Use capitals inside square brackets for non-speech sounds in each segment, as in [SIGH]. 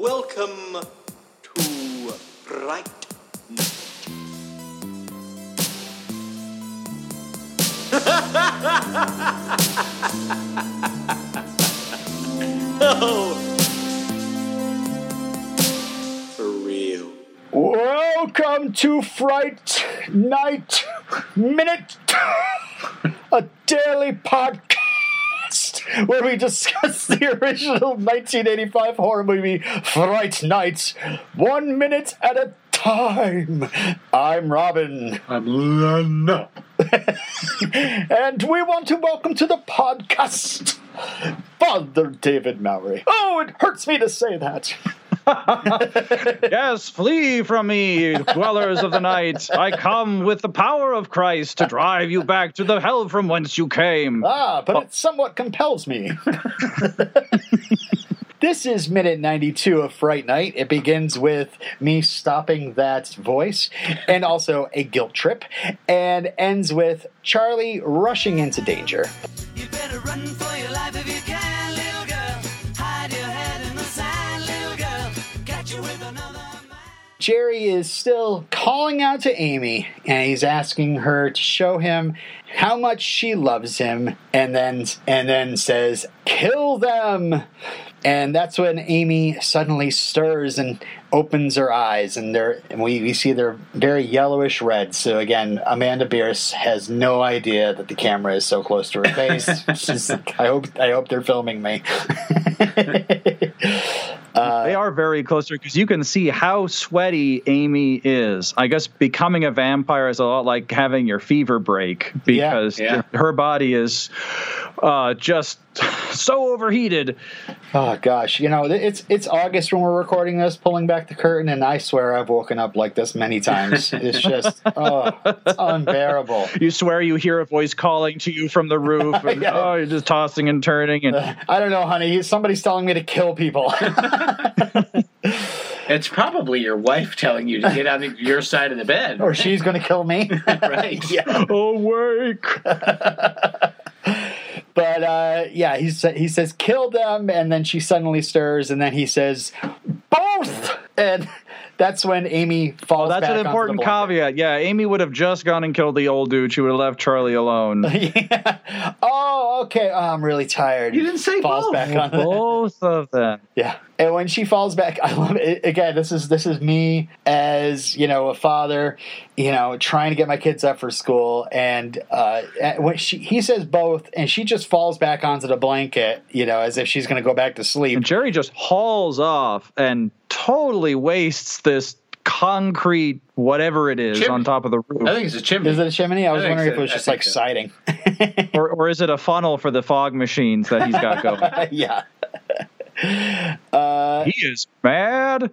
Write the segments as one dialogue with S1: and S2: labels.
S1: Welcome to Fright Night. [LAUGHS] oh, for real.
S2: Welcome to Fright Night Minute, [LAUGHS] a daily podcast where we discuss the original 1985 horror movie Fright Night, one minute at a time. I'm Robin,
S3: I'm Lana. [LAUGHS]
S2: and we want to welcome to the podcast Father David Mowry. Oh, it hurts me to say that. [LAUGHS]
S4: Yes, flee from me, dwellers of the night. I come with the power of Christ to drive you back to the hell from whence you came.
S2: Ah, but it somewhat compels me. [LAUGHS] this is minute 92 of Fright Night. It begins with me stopping that voice and also a guilt trip, and ends with Charlie rushing into danger. Jerry is still calling out to Amy, and he's asking her to show him how much she loves him, and then and then says, "Kill them." And that's when Amy suddenly stirs and opens her eyes, and they're and we, we see they're very yellowish red. So again, Amanda Bearse has no idea that the camera is so close to her face. [LAUGHS] She's like, I hope I hope they're filming me. [LAUGHS]
S4: they are very close to because you can see how sweaty Amy is. I guess becoming a vampire is a lot like having your fever break because
S3: Yeah.
S4: her body is uh, just so overheated.
S2: Oh gosh, you know it's it's August when we're recording this, pulling back the curtain, and I swear I've woken up like this many times. [LAUGHS] It's just oh, it's unbearable.
S4: You swear you hear a voice calling to you from the roof, and [LAUGHS]
S2: Yeah.
S4: oh, you're just tossing and turning, and
S2: I don't know, honey. Somebody's telling me to kill people. [LAUGHS]
S3: It's probably your wife telling you to get on your side of the bed.
S2: or she's going to kill me.
S3: right.
S2: yeah.
S4: awake.
S2: But uh, yeah, he sa- he says kill them, and then she suddenly stirs, and then he says both, and [LAUGHS] that's when Amy falls.
S4: Oh,
S2: That's
S4: an important caveat. Yeah, Amy would have just gone and killed the old dude. She would have left Charlie alone. [LAUGHS]
S2: yeah. Oh, okay. Oh, I'm really tired.
S3: You didn't say
S2: falls
S3: both.
S2: back on the
S4: Both of them.
S2: Yeah. And when she falls back, [LAUGHS] I love it. Again, this is this is me as, you know, a father, you know, trying to get my kids up for school and uh when she he says both and she just falls back onto the blanket, you know, as if she's going to go back to sleep.
S4: And Jerry just hauls off and totally wastes this concrete whatever it is
S3: Chimney.
S4: on top of the roof.
S3: I think it's a chimney.
S2: Is it a chimney? I was
S3: think
S2: wondering if it was
S3: I
S2: just like
S3: so.
S2: siding. [LAUGHS]
S4: or, or is it a funnel for the fog machines that he's got going? [LAUGHS]
S2: yeah. Uh,
S4: he is mad.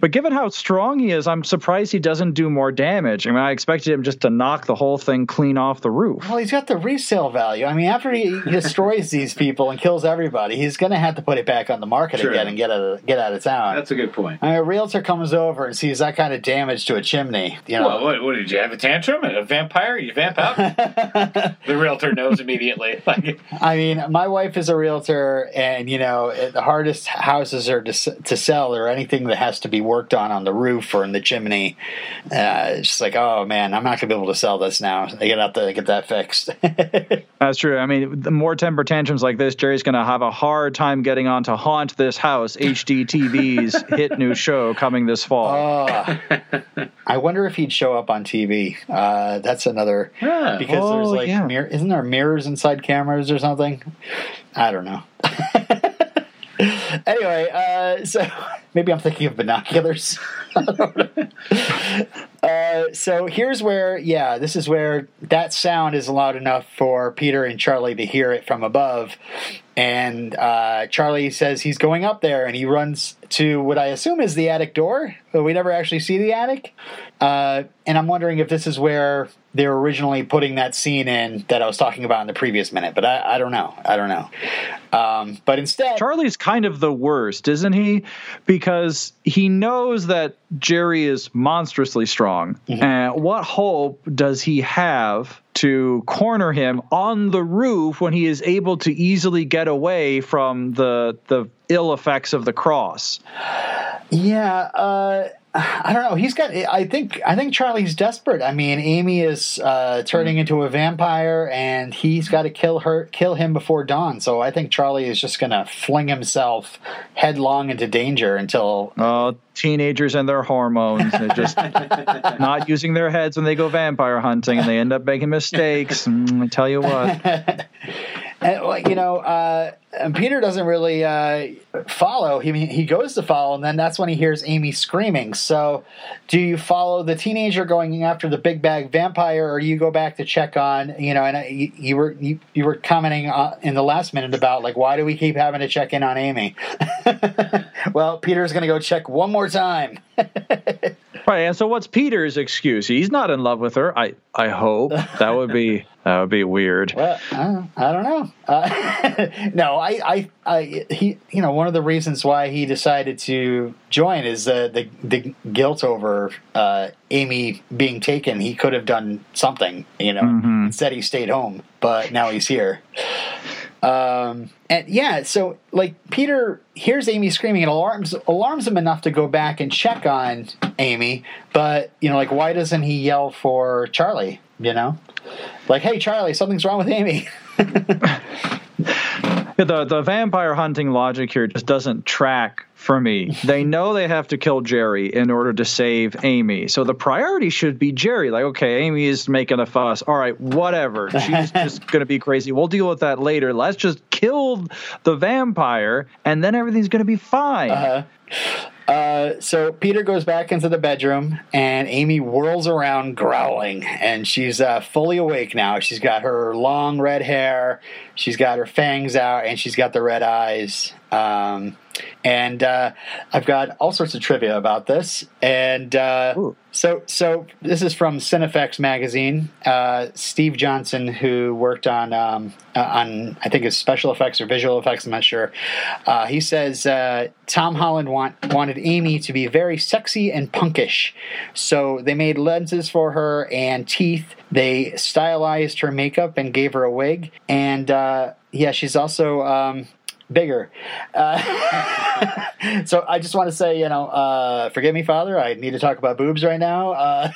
S4: But given how strong he is, I'm surprised he doesn't do more damage. I mean, I expected him just to knock the whole thing clean off the roof.
S2: well, he's got the resale value. I mean, after he destroys [LAUGHS] these people and kills everybody, he's going to have to put it back on the market
S3: Sure.
S2: again and get out of, get out of town.
S3: That's a good point.
S2: I mean, a realtor comes over and sees that kind of damage to a chimney. You know,
S3: Well, what, what did you have a tantrum? A vampire? You vamp out? [LAUGHS] the realtor knows immediately. Like,
S2: I mean, my wife is a realtor, and you know, the hardest houses are to, to sell or anything that has to be worked on on the roof or in the chimney. Uh, it's just like, oh man, I'm not gonna be able to sell this now. I get out to get that fixed. [LAUGHS]
S4: That's true. I mean, the more temper tantrums like this, Jerry's going to have a hard time getting on to Haunt This House, HGTV's [LAUGHS] hit new show coming this fall.
S2: oh, I wonder if he'd show up on TV. Uh, that's another
S3: Yeah.
S2: because there's
S4: Oh,
S2: like,
S4: yeah.
S2: mirror, isn't there mirrors inside cameras or something? I don't know. [LAUGHS] anyway, uh, so [LAUGHS] maybe I'm thinking of binoculars. [LAUGHS] uh, so here's where, yeah, this is where that sound is loud enough for Peter and Charlie to hear it from above. And uh, Charlie says he's going up there and he runs to what I assume is the attic door, but we never actually see the attic. Uh, and I'm wondering if this is where they're originally putting that scene in that I was talking about in the previous minute, but I, I don't know. I don't know. Um, but instead,
S4: Charlie's kind of the worst, isn't he? Because he knows that Jerry is monstrously strong. And what hope does he have to corner him on the roof when he is able to easily get away from the the ill effects of the cross?
S2: Yeah, uh, [SIGHS] I don't know. He's got. I think. I think Charlie's desperate. I mean, Amy is uh, turning into a vampire, and he's got to kill her, kill him before dawn. So I think Charlie is just going to fling himself headlong into danger until.
S4: Oh, teenagers and their hormones. They're just [LAUGHS] not using their heads when they go vampire hunting, and they end up making mistakes. Mm, I tell you what. [LAUGHS]
S2: And, you know, uh, and Peter doesn't really uh, follow. He he goes to follow, and then that's when he hears Amy screaming. So, do you follow the teenager going after the big bag vampire, or you go back to check on? You know, and you, you were you, you were commenting in the last minute about like why do we keep having to check in on Amy? [LAUGHS] well, Peter's going to go check one more time. [LAUGHS]
S4: Right, and so what's Peter's excuse? He's not in love with her. I I hope that would be that would be weird.
S2: Well, uh, I don't know. Uh, [LAUGHS] no, I, I, I, he, you know, one of the reasons why he decided to join is the the, the guilt over uh, Amy being taken. He could have done something, you know. Instead, he stayed home, but now he's here. Um, and yeah, so like Peter hears Amy screaming, it alarms alarms him enough to go back and check on Amy. But you know, like, why doesn't he yell for Charlie? You know, like, hey, Charlie, something's wrong with Amy. [LAUGHS]
S4: The the vampire hunting logic here just doesn't track for me. They know they have to kill Jerry in order to save Amy. So the priority should be Jerry. Like, okay, Amy is making a fuss. All right, whatever. She's just [LAUGHS] going to be crazy. We'll deal with that later. Let's just kill the vampire and then everything's going to be fine. Uh-huh.
S2: Uh, so Peter goes back into the bedroom, and Amy whirls around growling, and she's uh, fully awake now. She's got her long red hair, she's got her fangs out, and she's got the red eyes. Um, and uh, I've got all sorts of trivia about this. And uh, so, so this is from Cinefex magazine. Uh, Steve Johnson, who worked on um, uh, on I think it's special effects or visual effects, I'm not sure. Uh, he says uh, Tom Holland want, wanted Amy to be very sexy and punkish, so they made lenses for her and teeth. They stylized her makeup and gave her a wig, and uh, yeah, she's also. Um, bigger. Uh, [LAUGHS] so I just want to say, you know, uh, forgive me, Father. I need to talk about boobs right now. Uh,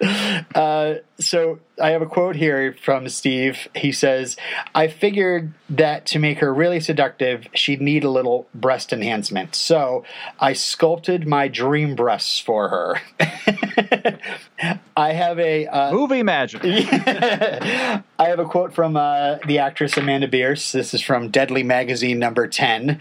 S2: [LAUGHS] uh, so I have a quote here from Steve. He says, "I figured that to make her really seductive, she'd need a little breast enhancement. So I sculpted my dream breasts for her." [LAUGHS] I have a uh,
S4: Movie magic. [LAUGHS]
S2: I have a quote from uh, the actress Amanda Bearse. This is from Deadly Magazine number 10.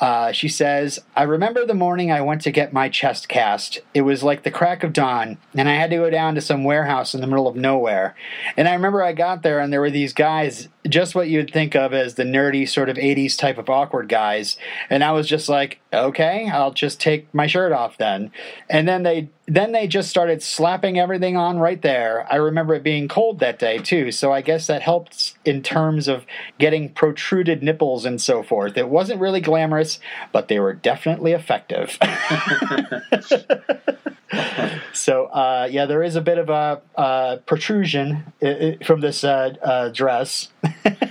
S2: Uh, she says, I remember the morning I went to get my chest cast. It was like the crack of dawn, and I had to go down to some warehouse in the middle of nowhere. And I remember I got there, and there were these guys, just what you'd think of as the nerdy sort of 80s type of awkward guys. And I was just like, okay, I'll just take my shirt off then. And then they then they just started slapping everything on right there. I remember it being cold that day too, so I guess that helped in terms of getting protruded nipples and so forth. It wasn't really glamorous, but they were definitely effective. [LAUGHS] [LAUGHS] [LAUGHS] so uh, yeah, there is a bit of a uh, protrusion i- i- from this uh, uh, dress. [LAUGHS]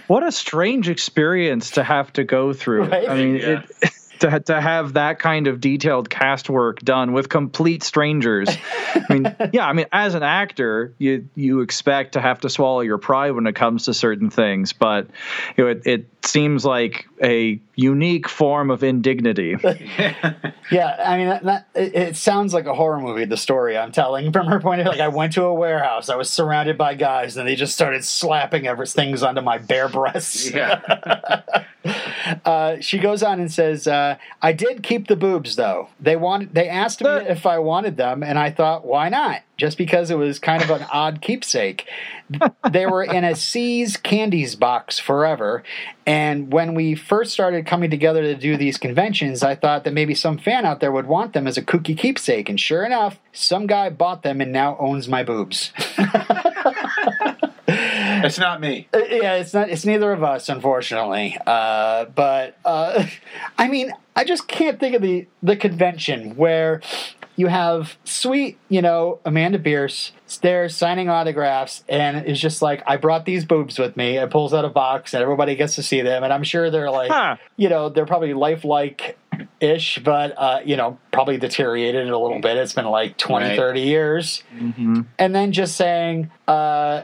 S4: What a strange experience to have to go through.
S2: Right?
S4: I mean,
S3: Yeah.
S4: it, to to have that kind of detailed cast work done with complete strangers. I mean, [LAUGHS] yeah, I mean, as an actor, you you expect to have to swallow your pride when it comes to certain things, but you know, it, it seems like a unique form of indignity. [LAUGHS]
S2: Yeah, I mean, that, that, it, it sounds like a horror movie. The story I'm telling from her point of view, like I went to a warehouse, I was surrounded by guys, and they just started slapping every things onto my bare breasts.
S3: Yeah. [LAUGHS]
S2: Uh, she goes on and says, uh, "I did keep the boobs, though. They wanted, they asked me if I wanted them, and I thought, why not? Just because it was kind of an odd keepsake. They were in a See's candies box forever, and when we first started coming together to do these conventions, I thought that maybe some fan out there would want them as a kooky keepsake, and sure enough, some guy bought them and now owns my boobs." [LAUGHS]
S3: It's not me.
S2: Uh, yeah, it's not. It's neither of us, unfortunately. Uh, but uh, [LAUGHS] I mean, I just can't think of the the convention where you have sweet, you know, Amanda Bearse there signing autographs, and it's just like, I brought these boobs with me. It pulls out a box, and everybody gets to see them, and I'm sure they're like,
S4: Huh.
S2: you know, they're probably lifelike ish, but uh, you know, probably deteriorated a little bit. It's been like 20,
S3: Right.
S2: 30 years. And then just saying, uh,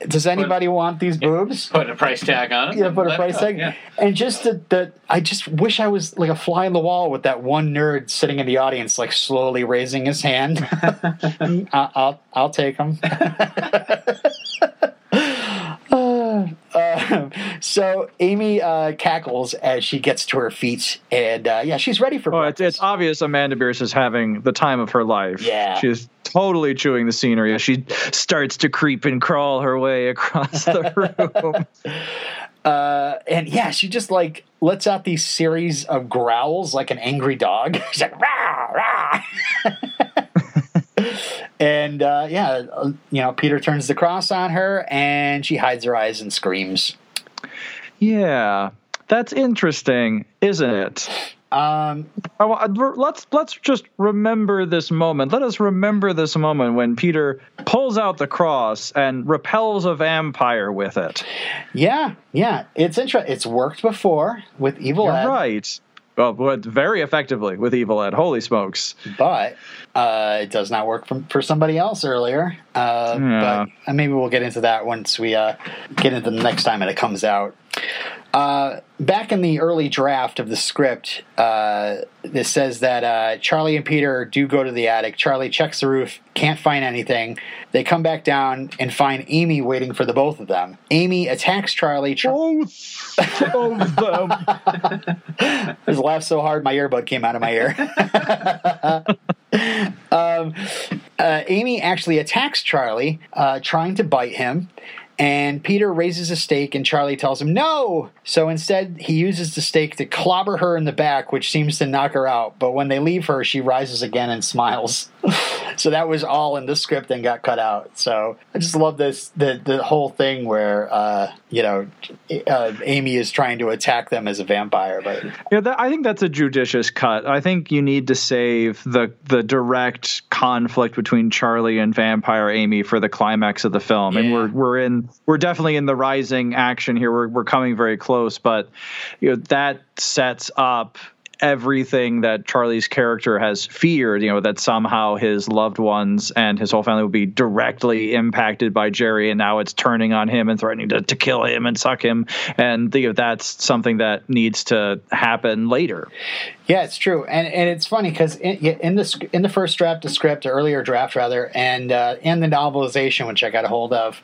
S2: does anybody want these boobs?
S3: Put a price tag on it.
S2: Yeah, put a price tag.
S3: yeah.
S2: And just the, the, I just wish I was like a fly on the wall with that one nerd sitting in the audience, like slowly raising his hand. I- [LAUGHS] [LAUGHS] uh, I'll, I'll take him. [LAUGHS] so Amy uh, cackles as she gets to her feet, and uh, yeah, she's ready for
S4: Oh, it's, it's obvious Amanda Bearse is having the time of her life.
S2: Yeah.
S4: She's totally chewing the scenery as she starts to creep and crawl her way across the [LAUGHS] room.
S2: Uh, and yeah, she just like lets out these series of growls like an angry dog. [LAUGHS] She's like rah rah. [LAUGHS] and uh, yeah, uh, you know, Peter turns the cross on her, and she hides her eyes and screams.
S4: Yeah. That's interesting, isn't it?
S2: Um,
S4: let's let's just remember this moment. Let us remember this moment when Peter pulls out the cross and repels a vampire with it.
S2: yeah, yeah, it's interesting. It's worked before with Evil
S4: You're
S2: Ed,
S4: right. Well, but very effectively with Evil Ed. Holy smokes!
S2: but uh, it does not work for, for somebody else earlier. Uh,
S4: Yeah.
S2: But uh, maybe we'll get into that once we uh, get into the next time and it comes out. Uh, back in the early draft of the script, uh, this says that uh, Charlie and Peter do go to the attic. Charlie checks the roof, can't find anything. They come back down and find Amy waiting for the both of them. Amy attacks Charlie. Char- [LAUGHS]
S4: Both of [LAUGHS] them.
S2: I was laughed so hard my earbud came out of my ear. [LAUGHS] um, uh, Amy actually attacks Charlie, uh, trying to bite him. And Peter raises a stake, and Charlie tells him no. So instead, he uses the stake to clobber her in the back, which seems to knock her out. But when they leave her, she rises again and smiles. [LAUGHS] [LAUGHS] so that was all in the script and got cut out. So I just love this the the whole thing where uh, you know uh, Amy is trying to attack them as a vampire, but
S4: Yeah, that, I think that's a judicious cut. I think you need to save the the direct conflict between Charlie and Vampire Amy for the climax of the film. And we're we're in we're definitely in the rising action here. We're we're coming very close, but you know that sets up everything that Charlie's character has feared, you know, that somehow his loved ones and his whole family will be directly impacted by Jerry, and now it's turning on him and threatening to, to kill him and suck him. And you know, that's something that needs to happen later.
S2: Yeah, it's true, and and it's funny because in, in the in the first draft of script, or earlier draft rather, and uh, in the novelization, which I got a hold of,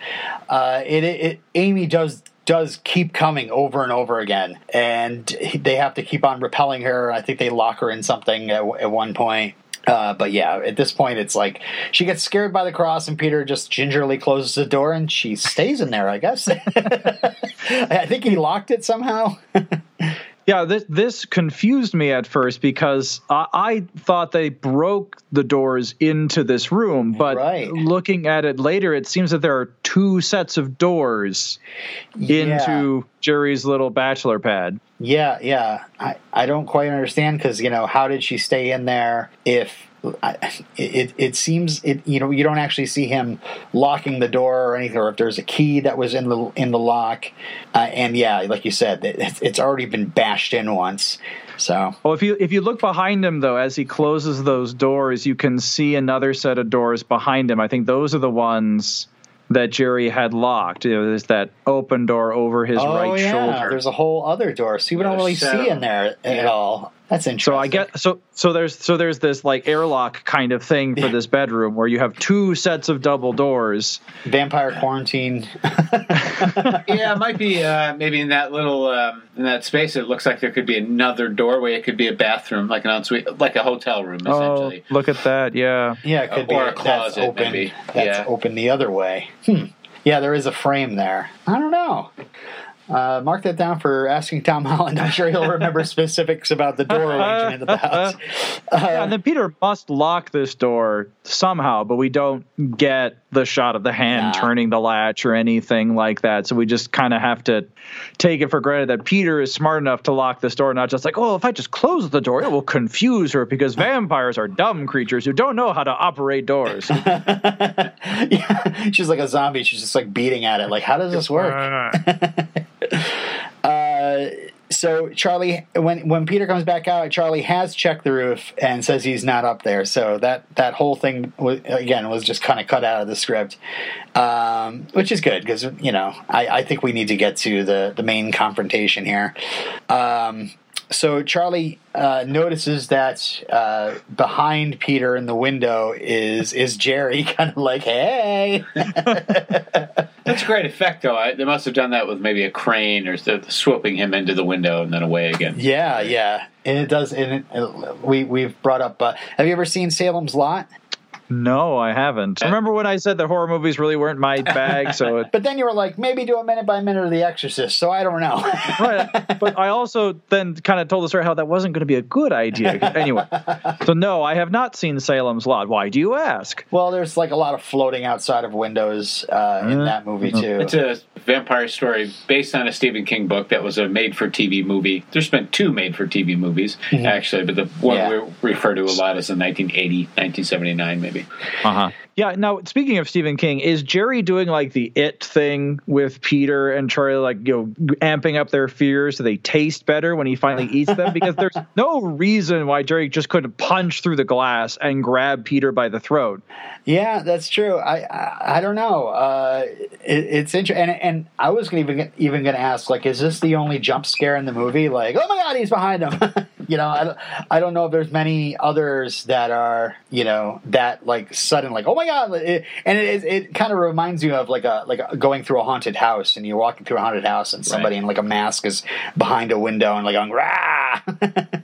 S2: uh, it, it, it Amy does does keep coming over and over again, and they have to keep on repelling her. I think they lock her in something at, at one point. Uh, but yeah, at this point, it's like she gets scared by the cross, and Peter just gingerly closes the door, and she stays in there. I guess. [LAUGHS] I think he locked it somehow. [LAUGHS]
S4: Yeah, this this confused me at first because I, I thought they broke the doors into this room, but
S2: Right.
S4: looking at it later, it seems that there are two sets of doors into Jerry's little bachelor pad.
S2: Yeah, yeah. I, I don't quite understand because you know how did she stay in there if I, it it seems it you know you don't actually see him locking the door or anything or if there's a key that was in the in the lock uh, and yeah like you said it, it's- it's already been bashed in once so
S4: Well, if you if you look behind him though, as he closes those doors, you can see another set of doors behind him. I think those are the ones that Jerry had locked. You know, there's that open door over his
S2: oh
S4: right
S2: yeah
S4: shoulder.
S2: there's a whole other door so you don't really
S3: set
S2: see in there at
S3: Yeah.
S2: all that's interesting
S4: So I get so so there's so there's this like airlock kind of thing for this bedroom where you have two sets of double doors.
S2: vampire quarantine [LAUGHS]
S3: yeah, it might be uh, maybe in that little um, in that space. It looks like there could be another doorway. It could be a bathroom, like an ensuite, like a hotel room,
S4: Oh,
S3: essentially.
S4: look at that! Yeah,
S2: Yeah, it could be
S3: Or a
S2: that's open.
S3: maybe.
S2: That's
S3: Yeah.
S2: open the other way. Hmm. Yeah, there is a frame there. I don't know. Uh, mark that down for asking Tom [LAUGHS] Holland. I'm sure he'll remember specifics about the door arrangement of the house. [LAUGHS]
S4: yeah. And then Peter must lock this door somehow, but we don't get the shot of the hand
S2: Nah.
S4: turning the latch or anything like that. So we just kind of have to take it for granted that Peter is smart enough to lock this door, not just like, oh, if I just close the door, it will confuse her because vampires are dumb creatures who don't know how to operate doors. [LAUGHS]
S2: yeah, she's like a zombie. She's just like beating at it. Like, how does this work? So Charlie, when when Peter comes back out, Charlie has checked the roof and says he's not up there. So that that whole thing was, again was just kind of cut out of the script, um, which is good because you know I, I think we need to get to the the main confrontation here. Um, so Charlie uh, notices that uh, behind Peter in the window is is Jerry, [LAUGHS] kind of like, "Hey." [LAUGHS]
S3: That's a great effect, though. I, they must have done that with maybe a crane or swooping him into the window and then away again.
S2: Yeah, yeah, and it does. And it, we we've brought up. Uh, have you ever seen Salem's Lot?
S4: No, I haven't. Eh. Remember when I said that horror movies really weren't my [LAUGHS] bag? So it,
S2: But then you were like, maybe do a minute by minute of The Exorcist. So I don't know. [LAUGHS]
S4: right. But I also then kind of told the story how that wasn't going to be a good idea. Anyway, [LAUGHS] so no, I have not seen Salem's Lot. Why do you ask?
S2: well, there's like a lot of floating outside of windows uh, in mm-hmm. that movie mm-hmm. too.
S3: It's a vampire story based on a Stephen King book that was a made-for-TV movie. There's been two made-for-TV movies, actually, but the one
S2: Yeah.
S3: we refer to a lot is the 1980, 1979, maybe.
S4: Uh huh. Yeah. Now, speaking of Stephen King, is Jerry doing like the it thing with Peter and Charlie, like you know, amping up their fears so they taste better when he finally [LAUGHS] eats them? Because there's no reason why Jerry just couldn't punch through the glass and grab Peter by the throat.
S2: Yeah, that's true. I I, I don't know. Uh, it, it's interesting, and and I was even even going to ask, like, is this the only jump scare in the movie? Like, oh my god, he's behind him. [LAUGHS] you know, I don't, I don't know if there's many others that are you know that like sudden, like, oh my god, it, and it it kind of reminds you of like a like a, going through a haunted house, and you're walking through a haunted house, and somebody
S3: Right.
S2: in like a mask is behind a window and like going rah. [LAUGHS]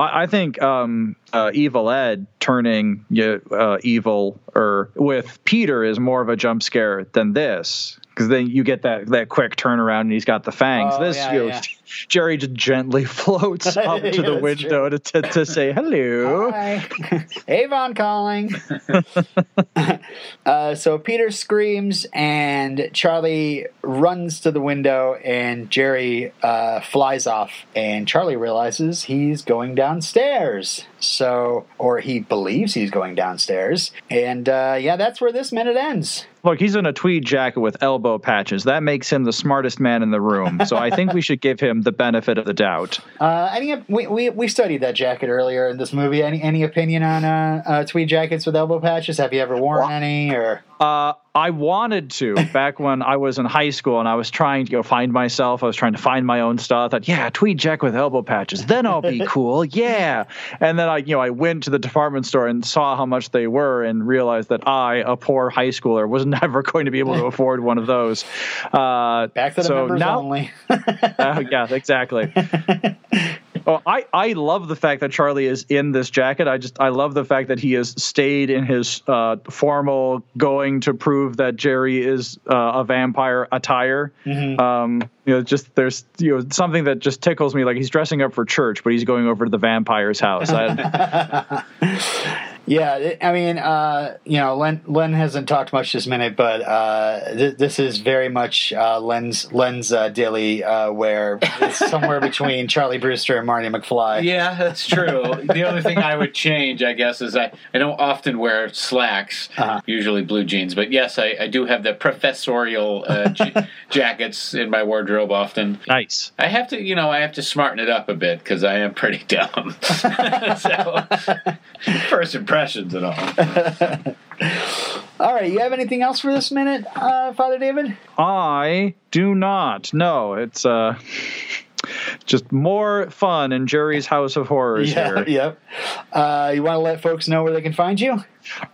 S4: I, I think um, uh, Evil Ed turning uh, evil or with Peter is more of a jump scare than this. Because then you get that, that quick turnaround and he's got the fangs.
S2: Oh,
S4: this,
S2: yeah,
S4: know,
S2: yeah. [LAUGHS]
S4: Jerry just gently [LAUGHS] floats [LAUGHS] up to the window to, to, to say hello.
S2: Hi. [LAUGHS] Avon calling. uh, so Peter screams, and Charlie runs to the window, and Jerry uh, flies off. And Charlie realizes he's going downstairs. So, or he believes he's going downstairs. And uh, yeah, that's where this minute ends.
S4: Look, he's in a tweed jacket with elbow patches. That makes him the smartest man in the room. So I think we should give him the benefit of the doubt. [LAUGHS]
S2: Uh, any we, we we studied that jacket earlier in this movie. Any any opinion on uh, uh, tweed jackets with elbow patches? Have you ever worn any? Or
S4: Uh, I wanted to back when I was in high school and I was trying to go find myself. I was trying to find my own stuff. I thought, yeah, tweed jacket with elbow patches. Then I'll be [LAUGHS] cool. Yeah. And then I, you know, I went to the department store and saw how much they were and realized that I, a poor high schooler, was [LAUGHS] never going to be able to [LAUGHS] afford one of those. Uh,
S2: back to the
S4: so
S2: members
S4: now,
S2: only.
S4: uh, yeah, exactly. Oh, I, I love the fact that Charlie is in this jacket. I just I love the fact that he has stayed in his uh, formal going to prove that Jerry is uh, a vampire attire. Um, you know, just there's you know something that just tickles me. Like he's dressing up for church, but he's going over to the vampire's house. I, [LAUGHS] [LAUGHS]
S2: Yeah, I mean, uh, you know, Len Len hasn't talked much this minute, but uh, th- this is very much uh, Len's Len's uh, daily uh, wear. It's somewhere between [LAUGHS] Charlie Brewster and Marty McFly.
S3: Yeah, that's true. the only thing I would change, I guess, is I, I don't often wear slacks,
S2: Uh-huh.
S3: usually blue jeans. But yes, I, I do have the professorial uh, j- [LAUGHS] jackets in my wardrobe often.
S4: nice.
S3: I have to, you know, I have to smarten it up a bit because I am pretty dumb. [LAUGHS] so, first impressions and all. [LAUGHS]
S2: All right, you have anything else for this minute, uh, Father David?
S4: I do not. No, it's uh, just more fun in Jerry's House of Horrors [LAUGHS] here.
S2: yep. Uh, you want to let folks know where they can find you?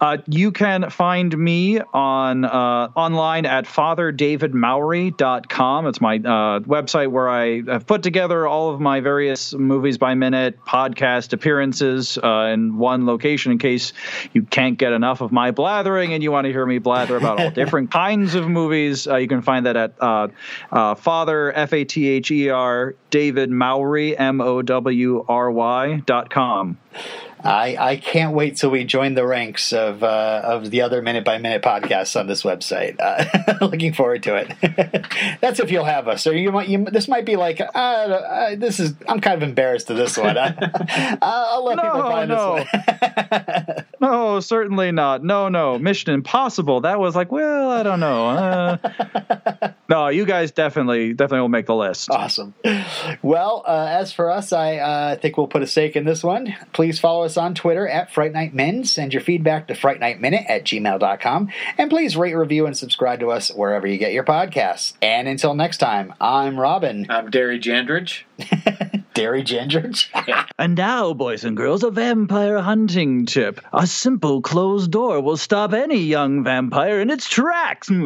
S4: Uh, you can find me on uh, online at fatherdavidmowry.com. It's my uh, website where I have put together all of my various movies by minute podcast appearances uh, in one location in case you can't get enough of my blathering and you want to hear me blather about all [LAUGHS] different kinds of movies. Uh, you can find that at uh, uh, Father F A T H E R David Mowry M O W R Y dot com.
S2: I, I can't wait till we join the ranks of uh, of the other minute by minute podcasts on this website. Uh, [LAUGHS] looking forward to it. [LAUGHS] That's if you'll have us. Or you might you, this might be like uh, uh, this is I'm kind of embarrassed to this one. I'll, [LAUGHS] I'll let people find
S4: no.
S2: this one.
S4: No, certainly not. No, no. Mission Impossible. That was like, well, I don't know. No, you guys definitely definitely will make the list.
S2: Awesome. Well, uh, as for us, I uh, think we'll put a stake in this one. Please follow us on Twitter at Fright Night Men. Send your feedback to frightnightminute at gmail.com. And please rate, review, and subscribe to us wherever you get your podcasts. And until next time, I'm Robin.
S3: I'm Derry Jandridge. [LAUGHS]
S2: Dairy Gendrich. [LAUGHS]
S4: and now, boys and girls, a vampire hunting tip. A simple closed door will stop any young vampire in its tracks. [LAUGHS]
S5: He's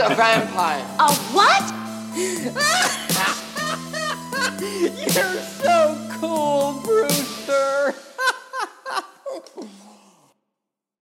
S5: a vampire.
S6: A what? [LAUGHS]
S5: You're so cool, Brewster.